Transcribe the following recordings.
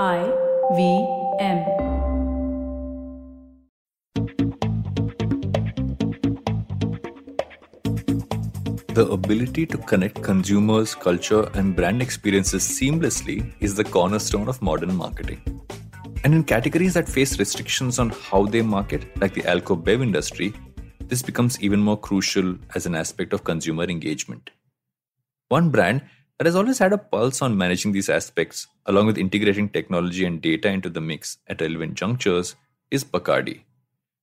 I V M. The ability to connect consumers, culture, and brand experiences seamlessly is the cornerstone of modern marketing. And in categories that face restrictions on how they market, like the alcohol bev industry, this becomes even more crucial as an aspect of consumer engagement. One brand that has always had a pulse on managing these aspects, along with integrating technology and data into the mix at relevant junctures, is Bacardi.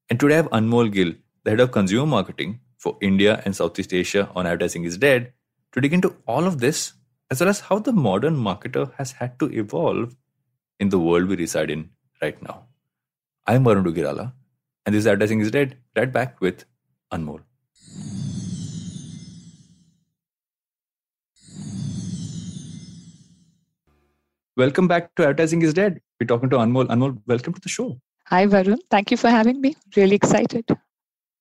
And today I have Anmol Gill, the head of consumer marketing, for India and Southeast Asia on Advertising is Dead to dig into all of this, as well as how the modern marketer has had to evolve in the world we reside in right now. I'm Varun Duggirala, and this Advertising is Dead, right back with Anmol. Welcome back to Advertising is Dead. We're talking to Anmol. Anmol, welcome to the show. Hi, Varun. Thank you for having me. Really excited.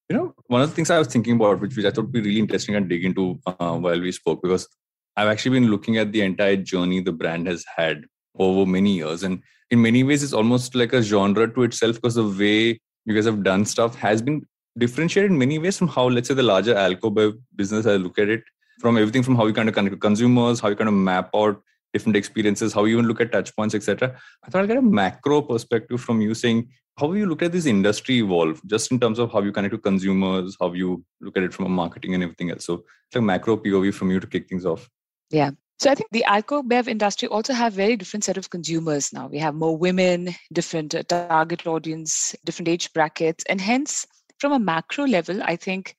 You know, one of the things I was thinking about, which, which I thought would be really interesting and dig into uh, while we spoke, because I've actually been looking at the entire journey the brand has had over many years. And in many ways, it's almost like a genre to itself because the way you guys have done stuff has been differentiated in many ways from how, let's say, the larger alcohol business, I look at it, from everything from how you kind of connect with consumers, how you kind of map out different experiences, how you even look at touch points, etc. I thought I'll get a macro perspective from you saying how you look at this industry evolve, just in terms of how you connect to consumers, how you look at it from a marketing and everything else. So it's a macro POV from you to kick things off. Yeah. So I think the alcohol bev industry also have very different set of consumers now. We have more women, different uh, target audience, different age brackets, and hence from a macro level, I think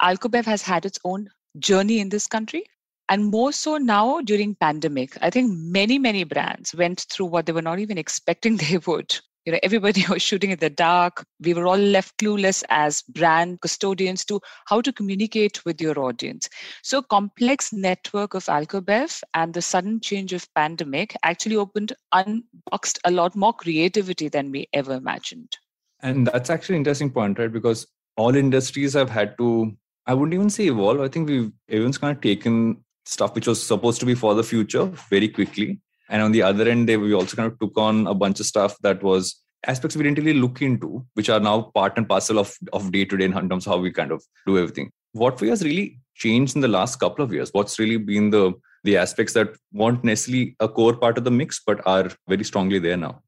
alcohol bev has had its own journey in this country and more so now during pandemic i think many many brands went through what they were not even expecting they would. You know everybody was shooting in the dark. We were all left clueless as brand custodians to how to communicate with your audience. So complex network of alcobev and the sudden change of pandemic actually opened unboxed a lot more creativity than we ever imagined. And that's actually an interesting point right? Because all industries have had to i wouldn't even say evolve. I think we've everyone's kind of taken stuff which was supposed to be for the future very quickly. And on the other end they we also kind of took on a bunch of stuff that was aspects we didn't really look into which are now part and parcel of of day to day in terms of how we kind of do everything. What for has really changed in the last couple of years what's really been the the aspects that weren't necessarily a core part of the mix but are very strongly there now.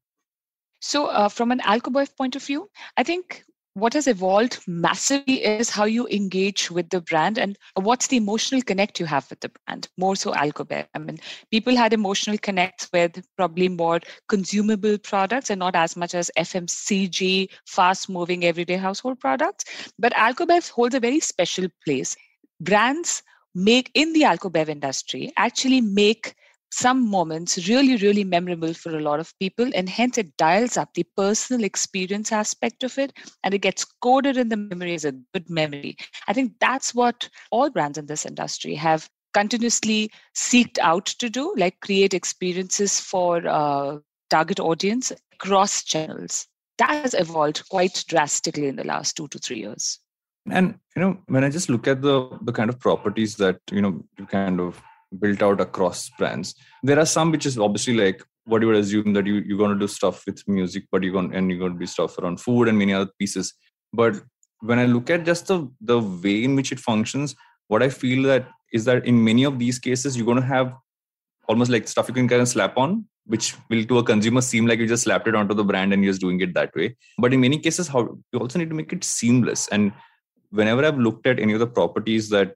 So uh, from an alcohol point of view i think what has evolved massively is how you engage with the brand and what's the emotional connect you have with the brand more so alcobev i mean people had emotional connects with probably more consumable products and not as much as fmcg fast moving everyday household products. But alcobev holds a very special place. Brands make in the alcobev industry actually make some moments really, really memorable for a lot of people. And hence, it dials up the personal experience aspect of it and it gets coded in the memory as a good memory. I think that's what all brands in this industry have continuously seeked out to do, like create experiences for uh, target audience across channels. That has evolved quite drastically in the last two to three years. And you know, when I just look at the the kind of properties that you know you kind of built out across brands. There are some which is obviously like what you would assume that you, you're going to do stuff with music, but you're going and you're going to do stuff around food and many other pieces. But when I look at just the the way in which it functions, what I feel that is that in many of these cases, you're going to have almost like stuff you can kind of slap on, which will to a consumer seem like you just slapped it onto the brand and you're just doing it that way. But in many cases, how you also need to make it seamless. And whenever I've looked at any of the properties that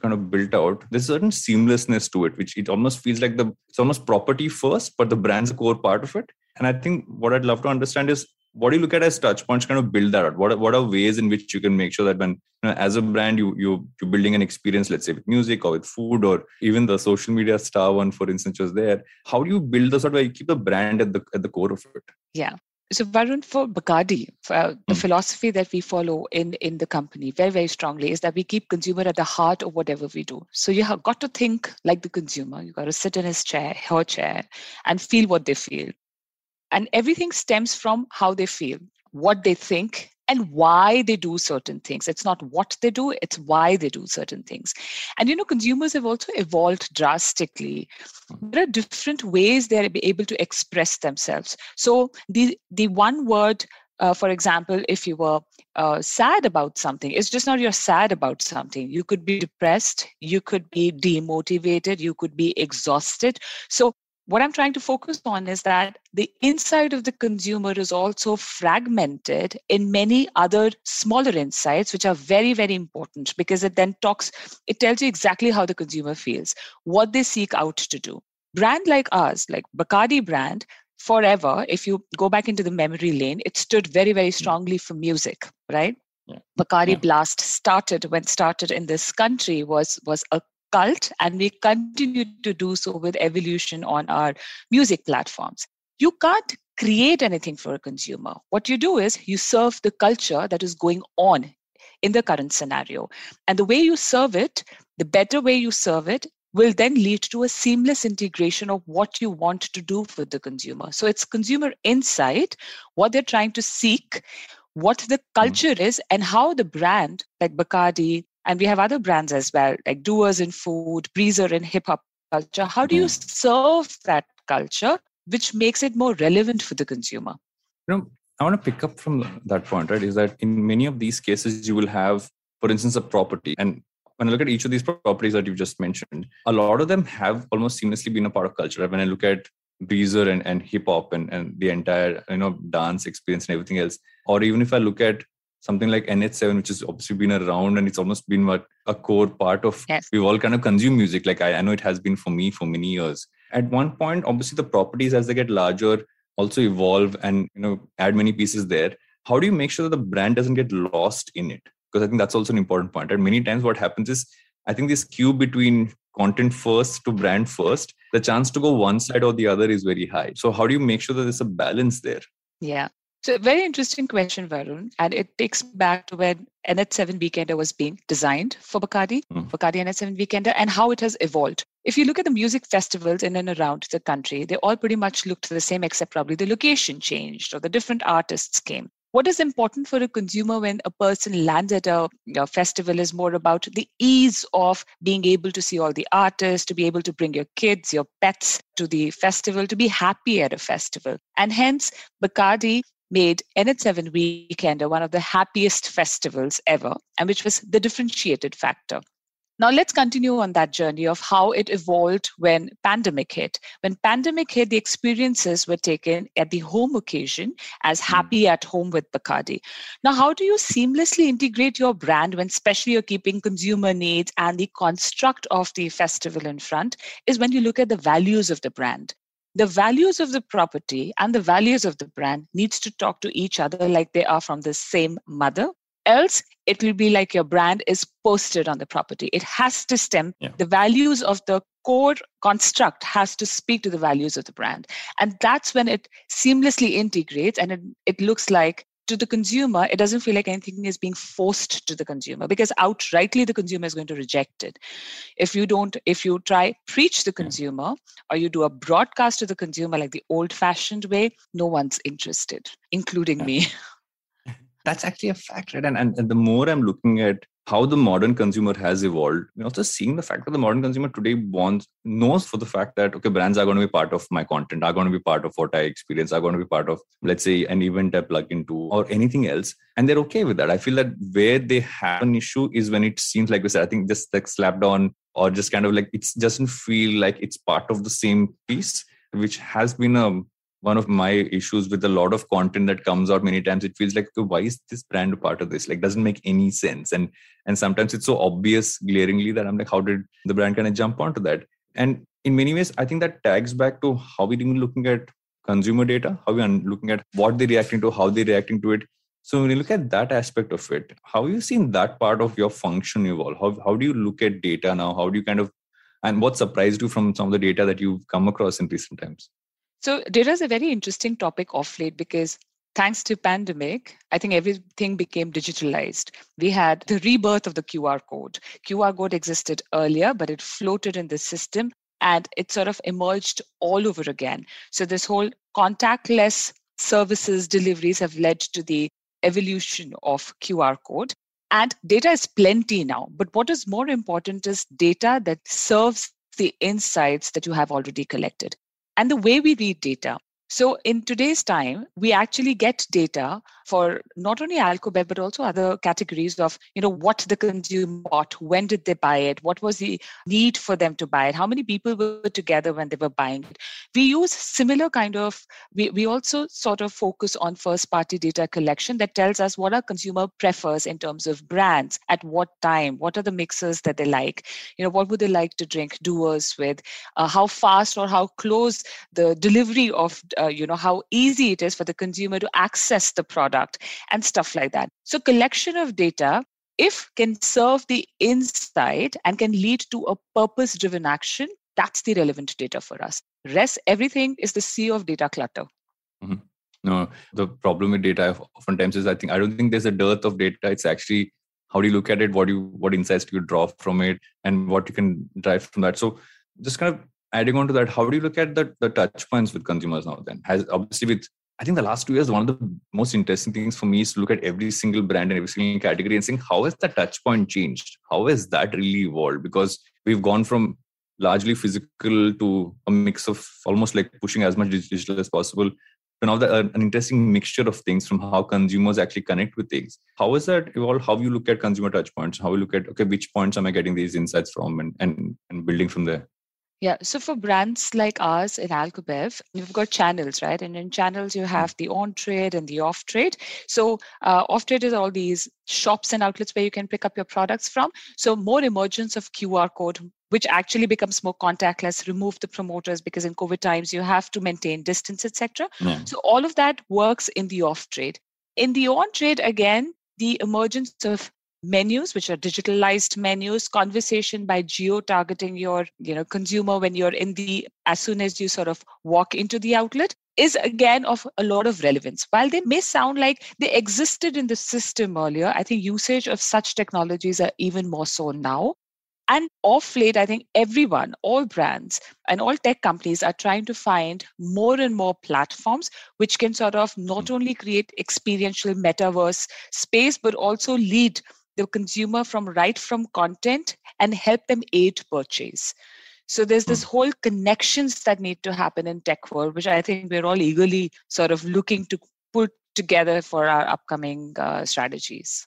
kind of built out. There's certain seamlessness to it which it almost feels like the it's almost property first but the brand's a core part of it. And i think what i'd love to understand is what do you look at as touch points kind of build that out? What are, what are ways in which you can make sure that when you know, as a brand you you you're building an experience let's say with music or with food or even the social media star one for instance was there. How do you build the sort of you keep the brand at the at the core of it? Yeah so Varun, for Bacardi, for, uh, the mm. philosophy that we follow in, in the company very, very strongly is that we keep consumer at the heart of whatever we do. So you have got to think like the consumer. You got to sit in his chair, her chair, and feel what they feel. And everything stems from how they feel, what they think, and why they do certain things. It's not what they do, it's why they do certain things. And you know, consumers have also evolved drastically. There are different ways they're able to express themselves. So the the one word uh, for example, if you were uh, sad about something, it's just not you're sad about something. You could be depressed, you could be demotivated, you could be exhausted. So what I'm trying to focus on is that the inside of the consumer is also fragmented in many other smaller insights, which are very, very important because it then talks, it tells you exactly how the consumer feels, what they seek out to do. Brand like ours, like Bacardi brand, forever, if you go back into the memory lane, it stood very, very hmm. strongly for music, right? Yeah. Bacardi yeah. Blast started when started in this country was was a cult and we continue to do so with evolution on our music platforms you can't create anything for a consumer what you do is you serve the culture that is going on in the current scenario and the way you serve it the better way you serve it will then lead to a seamless integration of what you want to do for the consumer so it's consumer insight what they're trying to seek what the hmm. culture mm. is and how the brand like bacardi and we have other brands as well, like Dewar's in food, Breezer in hip hop culture. How do you mm-hmm. serve that culture, which makes it more relevant for the consumer? You know, I want to pick up from that point, right? Is that in many of these cases, you will have, for instance, a property. And when I look at each of these properties that you've just mentioned, a lot of them have almost seamlessly been a part of culture. When I look at Breezer and, and hip hop and, and the entire you know dance experience and everything else, or even if I look at something like NH7, which has obviously been around and it's almost been what a core part of yes. we've all kind of consumed music. Like I, I know it has been for me for many years. At one point, obviously the properties as they get larger also evolve and you know add many pieces there. How do you make sure that the brand doesn't get lost in it? Because I think that's also an important point. And many times what happens is I think this cue between content first to brand first, the chance to go one side or the other is very high. So how do you make sure that there's a balance there? Yeah. So, very interesting question, Varun. And it takes back to when NH7 Weekender was being designed for Bacardi, mm. Bacardi NH7 Weekender, and how it has evolved. If you look at the music festivals in and around the country, they all pretty much looked the same, except probably the location changed or the different artists came. What is important for a consumer when a person lands at a you know, festival is more about the ease of being able to see all the artists, to be able to bring your kids, your pets to the festival, to be happy at a festival. And hence, Bacardi made NH7 Weekender one of the happiest festivals ever, and which was the differentiated factor. Now let's continue on that journey of how it evolved when pandemic hit. When pandemic hit, the experiences were taken at the home occasion as hmm. happy at home with Bacardi. Now, how do you seamlessly integrate your brand when especially you're keeping consumer needs and the construct of the festival in front is when you look at the values of the brand the values of the property and the values of the brand needs to talk to each other like they are from the same mother else it will be like your brand is posted on the property it has to stem yeah. the values of the core construct has to speak to the values of the brand and that's when it seamlessly integrates and it, it looks like to the consumer, it doesn't feel like anything is being forced to the consumer because outrightly the consumer is going to reject it. If you don't, if you try preach the consumer or you do a broadcast to the consumer like the old fashioned way, no one's interested, including me. That's actually a fact, right? And, and, and the more I'm looking at how the modern consumer has evolved. We're also seeing the fact that the modern consumer today wants knows for the fact that okay, brands are going to be part of my content, are going to be part of what I experience, are going to be part of let's say an event I plug into or anything else, and they're okay with that. I feel that where they have an issue is when it seems like we said, I think just like slapped on or just kind of like it doesn't feel like it's part of the same piece, which has been a one of my issues with a lot of content that comes out many times it feels like okay, why is this brand part of this? Like doesn't make any sense. And and sometimes it's so obvious glaringly that i'm like how did the brand kind of jump onto that? And in many ways i think that tags back to how we're even looking at consumer data how we're looking at what they're reacting to how they're reacting to it. So when you look at that aspect of it how have you seen that part of your function evolve? How, how do you look at data now? How do you kind of and what surprised you from some of the data that you've come across in recent times so data is a very interesting topic off late because thanks to pandemic, I think everything became digitalized. We had the rebirth of the QR code. QR code existed earlier, but it floated in the system and it sort of emerged all over again. So this whole contactless services deliveries have led to the evolution of QR code. And data is plenty now. But what is more important is data that serves the insights that you have already collected. And the way we read data, so in today's time, we actually get data for not only Alcobev, but also other categories of, you know, what the consumer bought, when did they buy it, what was the need for them to buy it, how many people were together when they were buying it. We use similar kind of, we, we also sort of focus on first party data collection that tells us what our consumer prefers in terms of brands, at what time, what are the mixers that they like, you know, what would they like to drink Dewar's with, uh, how fast or how close the delivery of uh, you know how easy it is for the consumer to access the product and stuff like that. So collection of data if can serve the insight and can lead to a purpose driven action that's the relevant data for us. Rest everything is the sea of data clutter. Mm-hmm. no the problem with data oftentimes is i think i don't think there's a dearth of data. It's actually how do you look at it what do you what insights do you draw from it and what you can drive from that. So just kind of adding on to that, how do you look at the, the touch points with consumers now then? Has obviously with I think the last two years, one of the most interesting things for me is to look at every single brand and every single category and saying, how has the touch point changed? How has that really evolved? Because we've gone from largely physical to a mix of almost like pushing as much digital as possible. And now the, uh, an interesting mixture of things from how consumers actually connect with things. How has that evolved? How you look at consumer touch points? How you look at, okay, which points am I getting these insights from and, and, and building from there? Yeah. So for brands like ours in Alcobev, you've got channels, right? And in channels, you have the on trade and the off trade. So uh, off trade is all these shops and outlets where you can pick up your products from. So more emergence of QR code, which actually becomes more contactless, remove the promoters because in COVID times you have to maintain distance, etc. Yeah. So all of that works in the off trade. In the on trade, again, the emergence of menus which are digitalized menus conversation by geo targeting your you know consumer when you're in the as soon as you sort of walk into the outlet is again of a lot of relevance while they may sound like they existed in the system earlier i think usage of such technologies are even more so now and off late, I think everyone, all brands and all tech companies are trying to find more and more platforms which can sort of not hmm. only create experiential metaverse space, but also lead the consumer from right from content and help them aid purchase. So there's this hmm. whole connections that need to happen in tech world which i think we're all eagerly sort of looking to put together for our upcoming uh, strategies.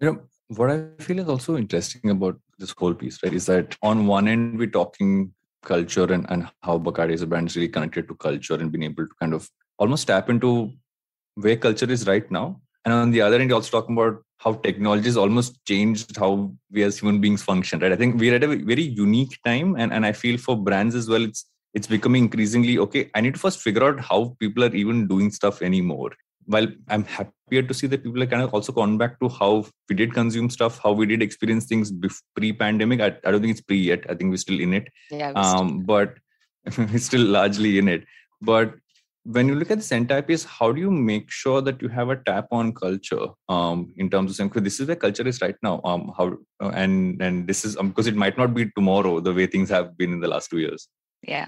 You know what i feel is also interesting about this whole piece right is that on one end we're talking culture and, and how bacardi as a brand is really connected to culture and being able to kind of almost tap into where culture is right now. And on the other end you're also talking about how technology has almost changed how we as human beings function right? I think we're at a very unique time and, and i feel for brands as well it's it's becoming increasingly okay i need to first figure out how people are even doing stuff anymore. While i'm happier to see that people are kind of also gone back to how we did consume stuff how we did experience things pre-pandemic. I, I don't think it's pre yet. I think we're still in it. Yeah, um, but we're still largely in it. But when you look at this entire piece, how do you make sure that you have a tap on culture um, in terms of saying, this is where culture is right now. Um, how uh, and and this is um, because it might not be tomorrow the way things have been in the last two years. Yeah.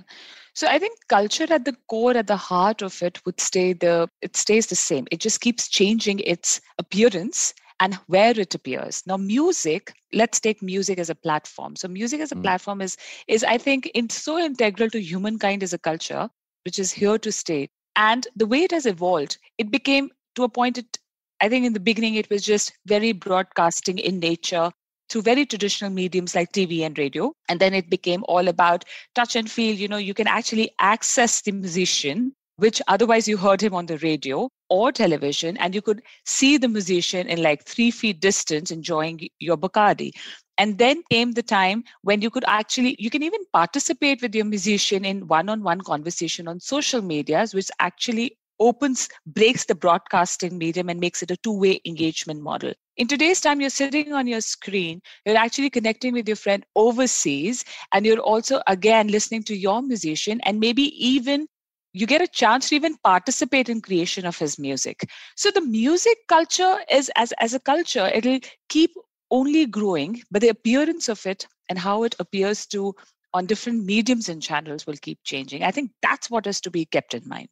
So I think culture at the core, at the heart of it, would stay the it stays the same. It just keeps changing its appearance and where it appears now music let's take music as a platform so music as a mm. platform is is i think it's so integral to humankind as a culture which is here to stay. And the way it has evolved, it became to a point, it, I think in the beginning, it was just very broadcasting in nature through very traditional mediums like TV and radio. And then it became all about touch and feel. You know, you can actually access the musician, which otherwise you heard him on the radio or television, and you could see the musician in like three feet distance enjoying your Bacardi and then came the time when you could actually you can even participate with your musician in one-on-one conversation on social medias which actually opens breaks the broadcasting medium and makes it a two-way engagement model. In today's time you're sitting on your screen you're actually connecting with your friend overseas and you're also again listening to your musician and maybe even you get a chance to even participate in creation of his music. So the music culture is as as a culture it'll keep only growing, but the appearance of it and how it appears to on different mediums and channels will keep changing. I think that's what has to be kept in mind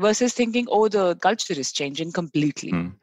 versus thinking, oh, the culture is changing completely. Mm.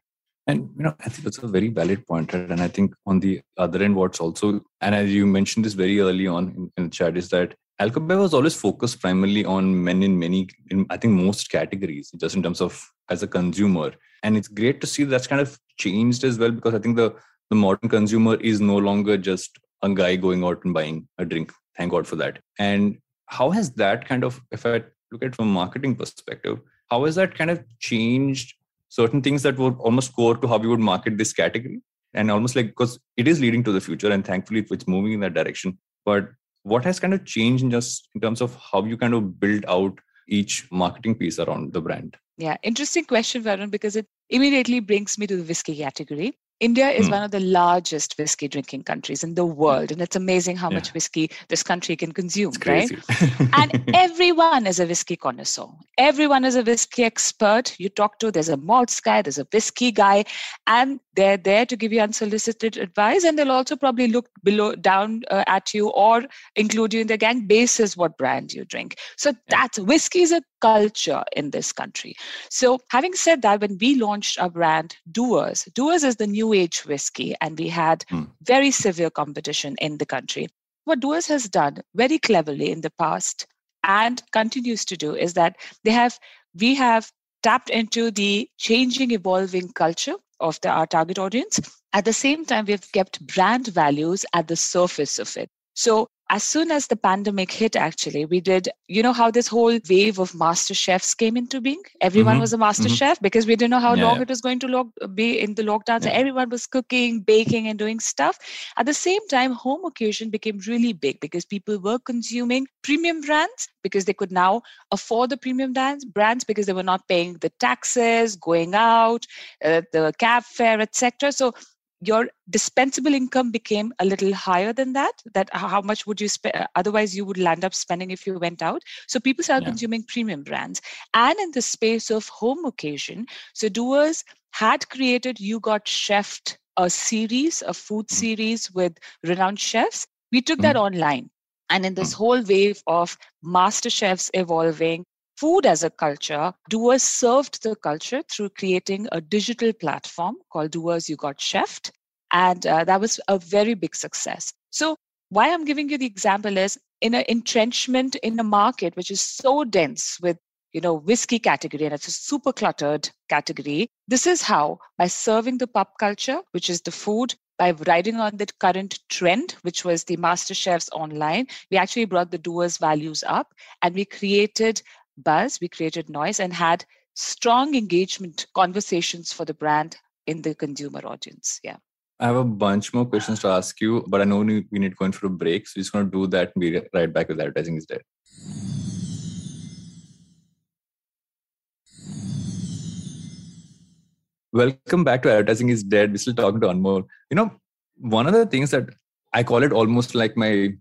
And you know, I think that's a very valid point, right? And I think on the other end, what's also, and as you mentioned this very early on in, in the chat, is that Alcobev was always focused primarily on men in many, in I think most categories, just in terms of as a consumer. And it's great to see that's kind of changed as well because I think the the modern consumer is no longer just a guy going out and buying a drink. Thank God for that. And how has that kind of, if I look at from a marketing perspective, how has that kind of changed certain things that were almost core to how we would market this category? And almost like because it is leading to the future, and thankfully it's moving in that direction. But what has kind of changed in just in terms of how you kind of build out each marketing piece around the brand? Yeah, interesting question, Varun, because it immediately brings me to the whiskey category. India is mm. one of the largest whiskey drinking countries in the world, and it's amazing how yeah. much whiskey this country can consume, right? and everyone is a whiskey connoisseur. Everyone is a whiskey expert. You talk to, there's a malts guy, there's a whiskey guy, and they're there to give you unsolicited advice, and they'll also probably look below down uh, at you or include you in the gang basis what brand you drink. So yeah. that's whiskey is a culture in this country. So having said that, when we launched our brand Dewar's, Dewar's is the new age whiskey, and we had mm. very severe competition in the country. What Dewar's has done very cleverly in the past and continues to do is that they have we have tapped into the changing, evolving culture of the, our target audience. At the same time, we've kept brand values at the surface of it. So as soon as the pandemic hit actually we did you know how this whole wave of master chefs came into being everyone mm-hmm. was a master mm-hmm. chef because we didn't know how yeah, long yeah. it was going to log- be in the lockdown so everyone was cooking baking and doing stuff at the same time home occasion became really big because people were consuming premium brands because they could now afford the premium brands brands because they were not paying the taxes going out uh, the cab fare etc so your dispensable income became a little higher than that that how much would you spend uh, otherwise you would land up spending if you went out so people started yeah. consuming premium brands and in the space of home occasion so Dewar's had created you got chefed a series a food mm-hmm. series with renowned chefs we took mm-hmm. that online and in this mm-hmm. whole wave of master chefs evolving food as a culture, Dewar's served the culture through creating a digital platform called Dewar's You Got Chefed. And uh, that was a very big success. So, why I'm giving you the example is in an entrenchment in a market which is so dense with you know whiskey category and it's a super cluttered category this is how by serving the pop culture which is the food by riding on the current trend, which was the master chefs online, we actually brought the Dewar's values up and we created buzz, we created noise, and had strong engagement conversations for the brand in the consumer audience. Yeah. I have a bunch more questions to ask you, but I know we need to go in for a break. So we're just going to do that and be right back with advertising is dead. Welcome back to Advertising is Dead. We're still talking to Anmol. You know, one of the things that I call it almost like my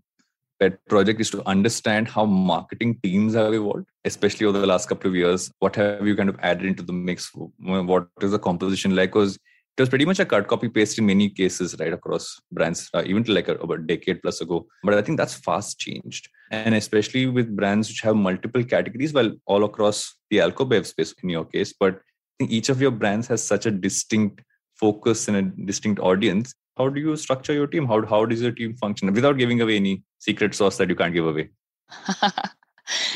pet project is to understand how marketing teams have evolved, especially over the last couple of years. What have you kind of added into the mix? What is the composition like? Because it was pretty much a cut copy paste in many cases, right, across brands, uh, even to like a, about a decade plus ago. But I think that's fast changed. And especially with brands which have multiple categories, well, all across the Alcobev space in your case. But I think each of your brands has such a distinct focus and a distinct audience how do you structure your team? How, how does your team function without giving away any secret sauce that you can't give away?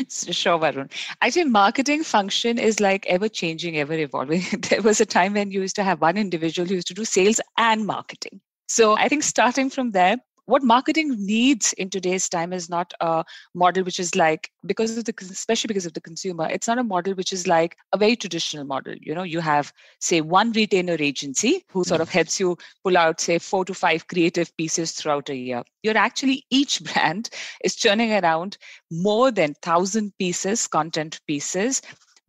Sure varun. Actually marketing function is like ever changing ever evolving. There was a time when you used to have one individual who used to do sales and marketing. So i think starting from there what marketing needs in today's time is not a model which is like because of the especially because of the consumer it's not a model which is like a very traditional model. You know you have say one retainer agency who sort of mm-hmm. helps you pull out say four to five creative pieces throughout a year. You're actually each brand is churning around more than 1000 pieces content pieces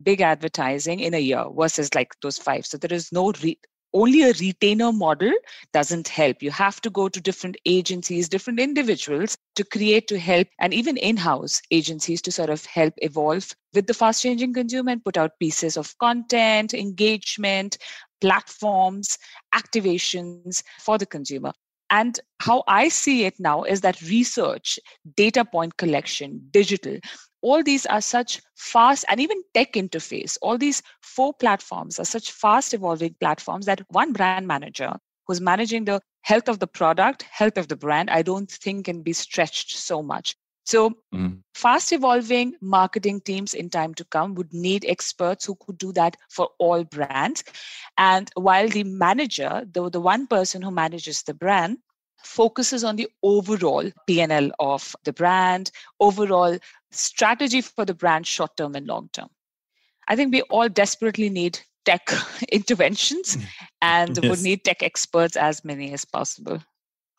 big advertising in a year versus like those five. So there is no re- only a retainer model doesn't help. You have to go to different agencies, different individuals to create, to help, and even in house agencies to sort of help evolve with the fast changing consumer and put out pieces of content, engagement, platforms, activations for the consumer. And how I see it now is that research, data point collection, digital, all these are such fast and even tech interface all these four platforms are such fast evolving platforms that one brand manager who's managing the health of the product health of the brand i don't think can be stretched so much so, mm. fast evolving marketing teams in time to come would need experts who could do that for all brands. And while the manager, the, the one person who manages the brand, focuses on the overall P&L of the brand, overall strategy for the brand short term and long term. I think we all desperately need tech interventions mm. and yes. would need tech experts as many as possible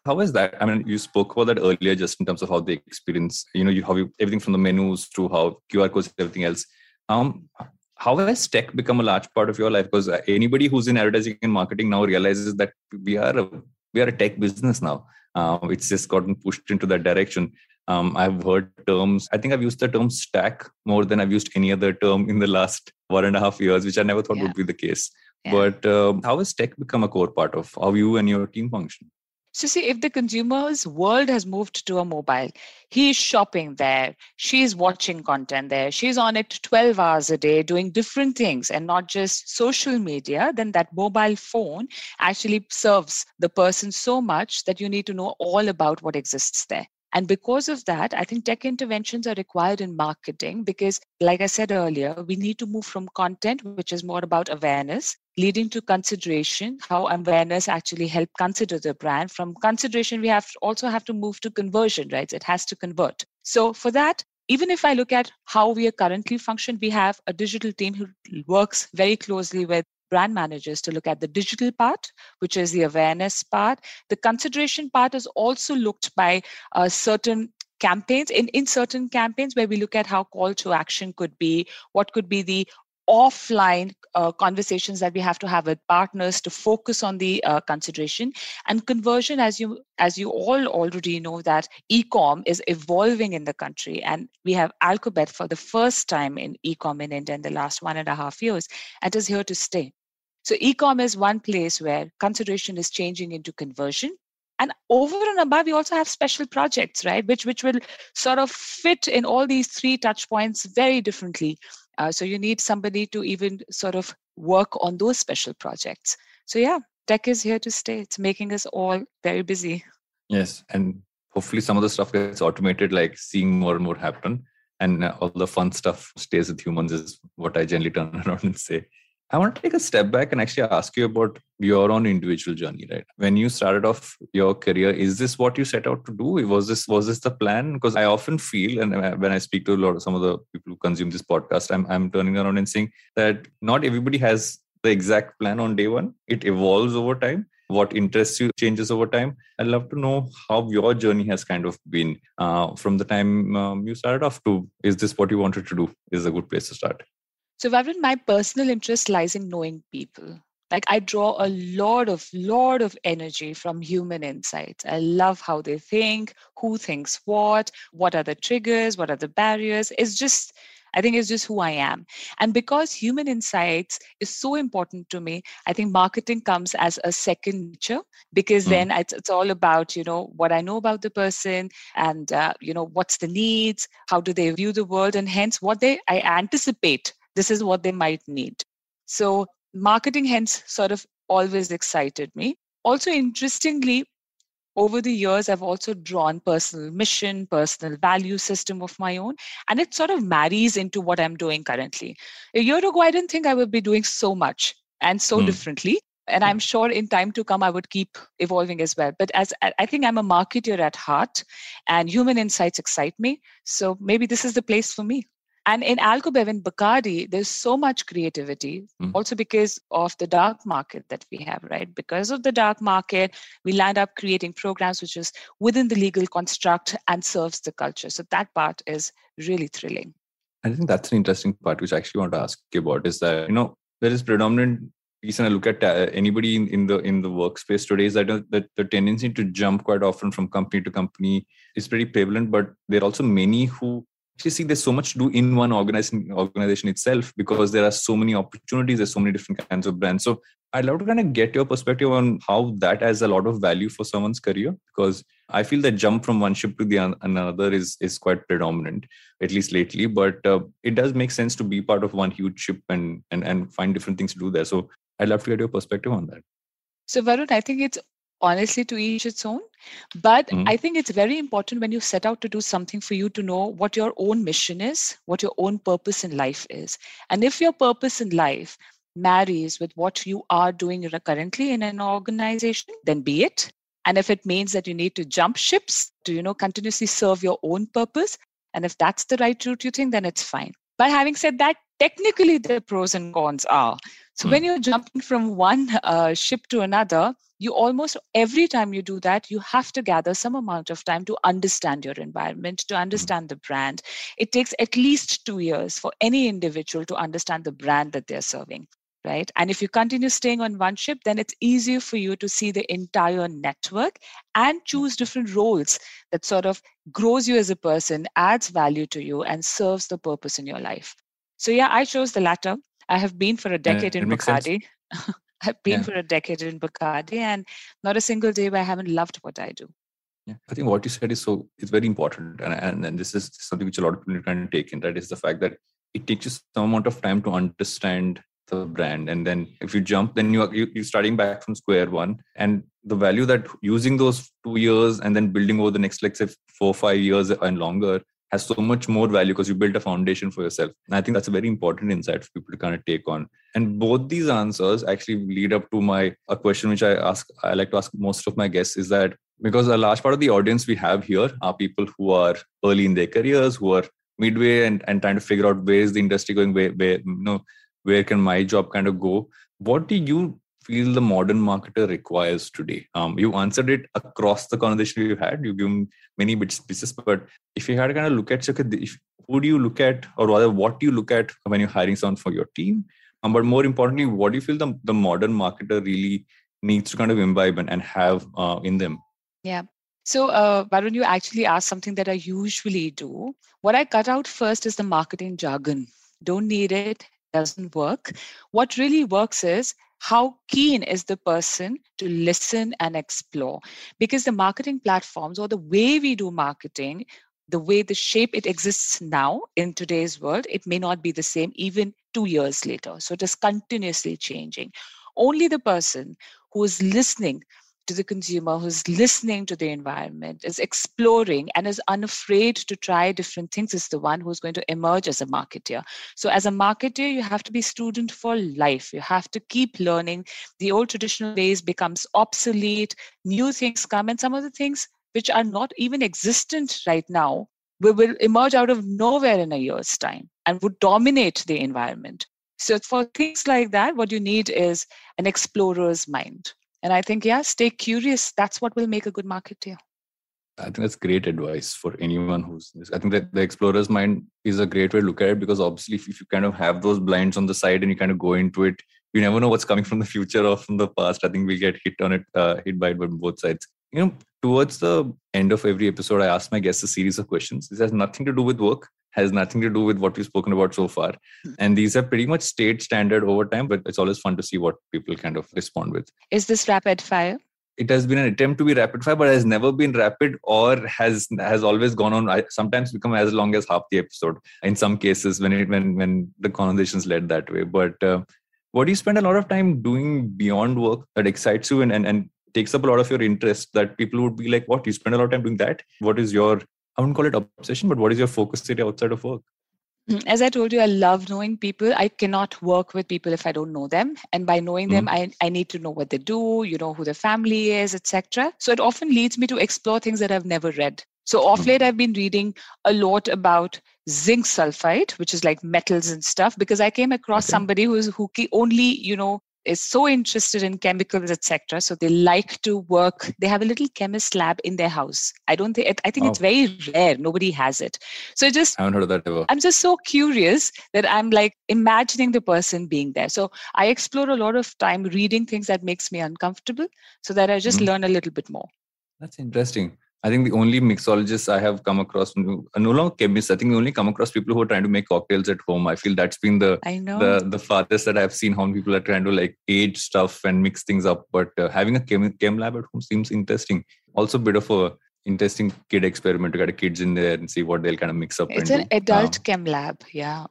how is that i mean you spoke about that earlier just in terms of how they experience you know you how you everything from the menus to how qr codes everything else um how has tech become a large part of your life because anybody who's in advertising and marketing now realizes that we are a we are a tech business now uh, it's just gotten pushed into that direction um, I've heard terms. I think I've used the term stack more than I've used any other term in the last one and a half years, which I never thought yeah. would be the case. Yeah. But um, how has tech become a core part of how you and your team function? So, see, if the consumer's world has moved to a mobile, he is shopping there, she's watching content there, she's on it 12 hours a day doing different things and not just social media, then that mobile phone actually serves the person so much that you need to know all about what exists there. And because of that, I think tech interventions are required in marketing because, like I said earlier, we need to move from content, which is more about awareness, leading to consideration, how awareness actually help consider the brand. From consideration, we have also have to move to conversion, right? It has to convert. So for that, even if I look at how we are currently functioned, we have a digital team who works very closely with brand managers to look at the digital part, which is the awareness part. The consideration part is also looked by uh, certain campaigns in, in certain campaigns where we look at how call to action could be what could be the offline uh, conversations that we have to have with partners to focus on the uh, consideration and conversion as you as you all already know that ecom is evolving in the country and we have alcobev for the first time in ecom in india in the last one and a half years and is here to stay so e-com is one place where consideration is changing into conversion. And over and above, we also have special projects, right, which which will sort of fit in all these three touch points very differently. Uh, so you need somebody to even sort of work on those special projects. So yeah, tech is here to stay. It's making us all very busy. Yes, and hopefully some of the stuff gets automated, like seeing more and more happen, and uh, all the fun stuff stays with humans. Is what I generally turn around and say. I want to take a step back and actually ask you about your own individual journey, right? When you started off your career, is this what you set out to do? Was this was this the plan? Because I often feel, and when I speak to a lot of some of the people who consume this podcast, I'm I'm turning around and saying that not everybody has the exact plan on day one. It evolves over time. What interests you changes over time. I'd love to know how your journey has kind of been uh, from the time um, you started off to is this what you wanted to do? Is a good place to start. So, Varun, my personal interest lies in knowing people. Like I draw a lot of lot of energy from human insights. I love how they think, who thinks what, what are the triggers, what are the barriers. It's just I think it's just who I am. And because human insights is so important to me, I think marketing comes as a second nature because mm. then it's, it's, all about, you know, what I know about the person and, uh, you know, what's the needs, how do they view the world, and hence what they I anticipate this is what they might need. So, marketing hence sort of always excited me. Also, interestingly, over the years, I've also drawn personal mission, personal value system of my own, and it sort of marries into what I'm doing currently. A year ago, I didn't think I would be doing so much and so mm. differently. And I'm sure in time to come, I would keep evolving as well. But as I think I'm a marketer at heart, and human insights excite me. So maybe this is the place for me. And in Alcobev and Bacardi, there's so much creativity, mm. also because of the dark market that we have, right? Because of the dark market, we land up creating programs which is within the legal construct and serves the culture. So that part is really thrilling. I think that's an interesting part, which I actually want to ask you about is that, you know, there is predominant reason I look at uh, anybody in, in the in the workspace today is that, uh, that the tendency to jump quite often from company to company is pretty prevalent, but there are also many who see there's so much to do in one organization organization itself because there are so many opportunities there's so many different kinds of brands so I'd love to kind of get your perspective on how that has a lot of value for someone's career because I feel that jump from one ship to the another is is quite predominant, at least lately. But uh, it does make sense to be part of one huge ship and and and find different things to do there. So I'd love to get your perspective on that. So Varun, I think it's honestly to each its own. But mm. I think it's very important when you set out to do something for you to know what your own mission is, what your own purpose in life is. And if your purpose in life marries with what you are doing currently in an organization, then be it. And if it means that you need to jump ships to, you know, continuously serve your own purpose, and if that's the right route you think, then it's fine. But having said that, technically the pros and cons are. So mm. when you're jumping from one uh, ship to another, you almost every time you do that, you have to gather some amount of time to understand your environment, to hmm. understand the brand. It takes at least two years for any individual to understand the brand that they're serving right? And if you continue staying on one ship, then it's easier for you to see the entire network and choose different roles that sort of grows you as a person, adds value to you, and serves the purpose in your life. So, yeah, I chose the latter. I have been for a decade in Bacardi. I've been yeah. for a decade in Bacardi, and not a single day where I haven't loved what I do. Yeah, I think what you said is so it's very important, and and, and this is something which a lot of people can take in. That is the fact that it takes you some amount of time to understand the brand and then if you jump then you are you, you're starting back from square one and the value that using those two years and then building over the next like say four five years and longer has so much more value because you built a foundation for yourself. And i think that's a very important insight for people to kind of take on. And both these answers actually lead up to my a question which i ask i like to ask most of my guests is that because a large part of the audience we have here are people who are early in their careers who are midway and, and trying to figure out where is the industry going where, where you know where can my job kind of go? What do you feel the modern marketer requires today um, you answered it across the conversation you've had You give many bits pieces but if you had to kind of look at if, who do you look at or rather what do you look at when you're hiring someone for your team um, but more importantly what do you feel the, the modern marketer really needs to kind of imbibe and, and have uh, in them yeah so, uh, Varun, you actually asked something that I usually do. What I cut out first is the marketing jargon. Don't need it doesn't work. What really works is how keen is the person to listen and explore? Because the marketing platforms or the way we do marketing, the way the shape it exists now in today's world, it may not be the same even two years later. So it is continuously changing. Only the person who is listening to the consumer who's listening to the environment, is exploring, and is unafraid to try different things is the one who's going to emerge as a marketer. So, as a marketer, you have to be student for life. You have to keep learning. The old traditional ways becomes obsolete. New things come, and some of the things which are not even existent right now will, will emerge out of nowhere in a year's time and would dominate the environment. So, for things like that, what you need is an explorer's mind and I think, yeah, stay curious. That's what will make a good marketer. I think that's great advice for anyone who's. I think that the explorer's mind is a great way to look at it because obviously, if, if you kind of have those blinds on the side and you kind of go into it, you never know what's coming from the future or from the past. I think we get hit on it, uh, hit by it on both sides. You know, towards the end of every episode, I ask my guests a series of questions. This has nothing to do with work has nothing to do with what we've spoken about so far. Hmm. And these are pretty much state standard over time, but it's always fun to see what people kind of respond with. Is this rapid fire? It has been an attempt to be rapid fire, but has never been rapid or has has always gone on. Sometimes become as long as half the episode. In some cases, when it when when the conversations led that way. But uh, what do you spend a lot of time doing beyond work that excites you and, and and takes up a lot of your interest that people would be like, what you spend a lot of time doing that? What is your I wouldn't call it obsession, but what is your focus area outside of work? Mm, as I told you, I love knowing people. I cannot work with people if I don't know them. And by knowing mm them, I, I need to know what they do, you know, who their family is, etc. So it often leads me to explore things that I've never read. So off mm late, I've been reading a lot about zinc sulfide, which is like metals and stuff, because I came across okay. somebody who's who only, you know, is so interested in chemicals etc so they like to work they have a little chemist lab in their house. I don't think i think oh. it's very rare nobody has it. So just i haven't heard of that ever. I'm just so curious that i'm like imagining the person being there. So i explore a lot of time reading things that makes me uncomfortable so that i just mm-hmm. learn a little bit more. That's interesting I think the only mixologists I have come across, no longer chemists, I think we only come across people who are trying to make cocktails at home. I feel that's been the I know. the the farthest that I've seen how people are trying to like age stuff and mix things up. But uh, having a chem, chem lab at home seems interesting. Also, a bit of a interesting kid experiment to get kids in there and see what they'll kind of mix up. it's an do. adult Um, chem lab. Yeah.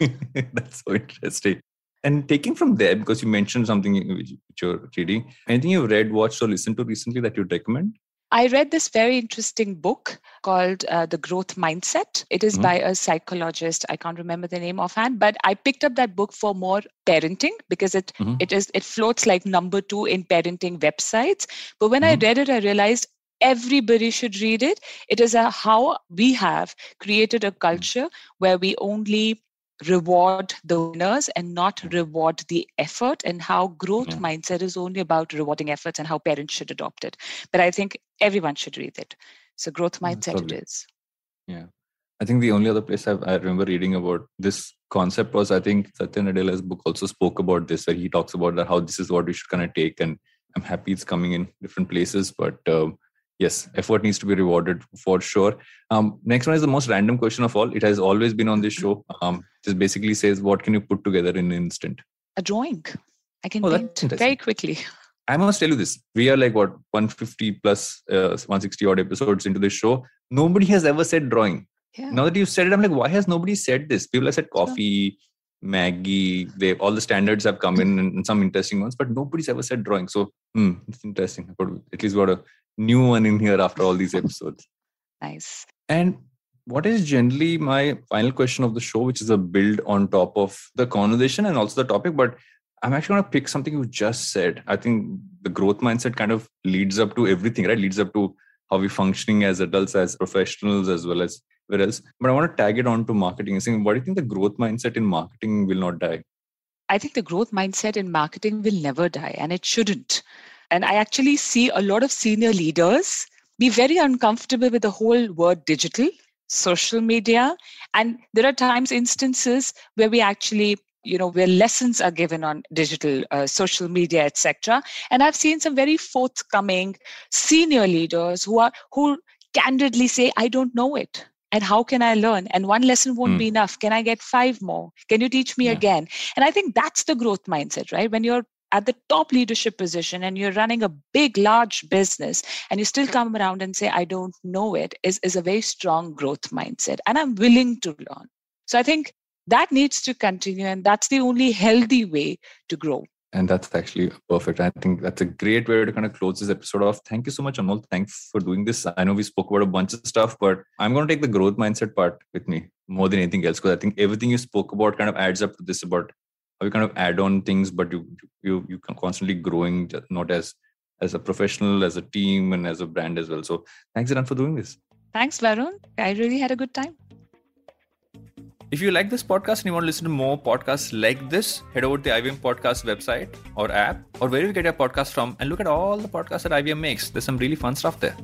That's so interesting. And taking from there, because you mentioned something which which you're reading, anything you've read, watched, or listened to recently that you'd recommend? I read this very interesting book called uh, The Growth Mindset. It is Mhm. by a psychologist. I can't remember the name offhand, but I picked up that book for more parenting because it Mhm. it is it floats like number two in parenting websites. But when I Mhm. read it, I realized everybody should read it. It is a how we have created a culture where we only reward the winners and not reward the effort and how growth Yeah. mindset is only about rewarding efforts and how parents should adopt it. But i think everyone should read it. So growth mindset it is. I think the only other place I've, I remember reading about this concept was I think Satya Nadella's book also spoke about this, where he talks about that how this is what we should kind of take. And I'm happy it's coming in different places, but um, yes, effort needs to be rewarded for sure. Um, next one is the most random question of all. It has always been on this show. Um, just basically says, what can you put together in an instant? a drawing i can Oh, paint very quickly I must tell you this: we are like what 150 plus uh, 160 odd episodes into this show. Nobody has ever said drawing. yeah now that you've said it, I'm like, why has nobody said this? People have said coffee, Maggi, they all the standards have come in and, some interesting ones, but nobody's ever said drawing. So hmm, it's interesting. At least got a new one in here after all these episodes. nice And what is generally my final question of the show, which is a build on top of the conversation and also the topic, but I'm actually going to pick something you just said. I think the growth mindset kind of leads up to everything, right? Leads up to how we're functioning as adults, as professionals, as well as where else. But I want to tag it on to marketing saying, what do you think the growth mindset in marketing will not die? I think the growth mindset in marketing will never die and it shouldn't. And I actually see a lot of senior leaders be very uncomfortable with the whole word digital, social media. And there are times, instances where we actually you know where lessons are given on digital uh, social media etc and i've seen some very forthcoming senior leaders who are who candidly say i don't know it and how can i learn? And one lesson won't Hmm. be enough. Can i get five more? Can you teach me Yeah. again? And i think that's the growth mindset right? When you're at the top leadership position and you're running a big large business and you still come around and say i don't know it is, is a very strong growth mindset. And i'm willing to learn. So i think that needs to continue and that's the only healthy way to grow And that's actually perfect. I think that's a great way to kind of close this episode off. Thank you so much, Anmol. Thanks for doing this. I know we spoke about a bunch of stuff, but I'm going to take the growth mindset part with me more than anything else because I think everything you spoke about kind of adds up to this about how you kind of add on things, but you you you constantly growing, not as as a professional, as a team, and as a brand as well. So thanks, Iran, for doing this. thanks varun i really had a good time If you like this podcast and you want to listen to more podcasts like this, head over to the IVM Podcast website or app or wherever you get your podcast from and look at all the podcasts that IVM makes. There's some really fun stuff there.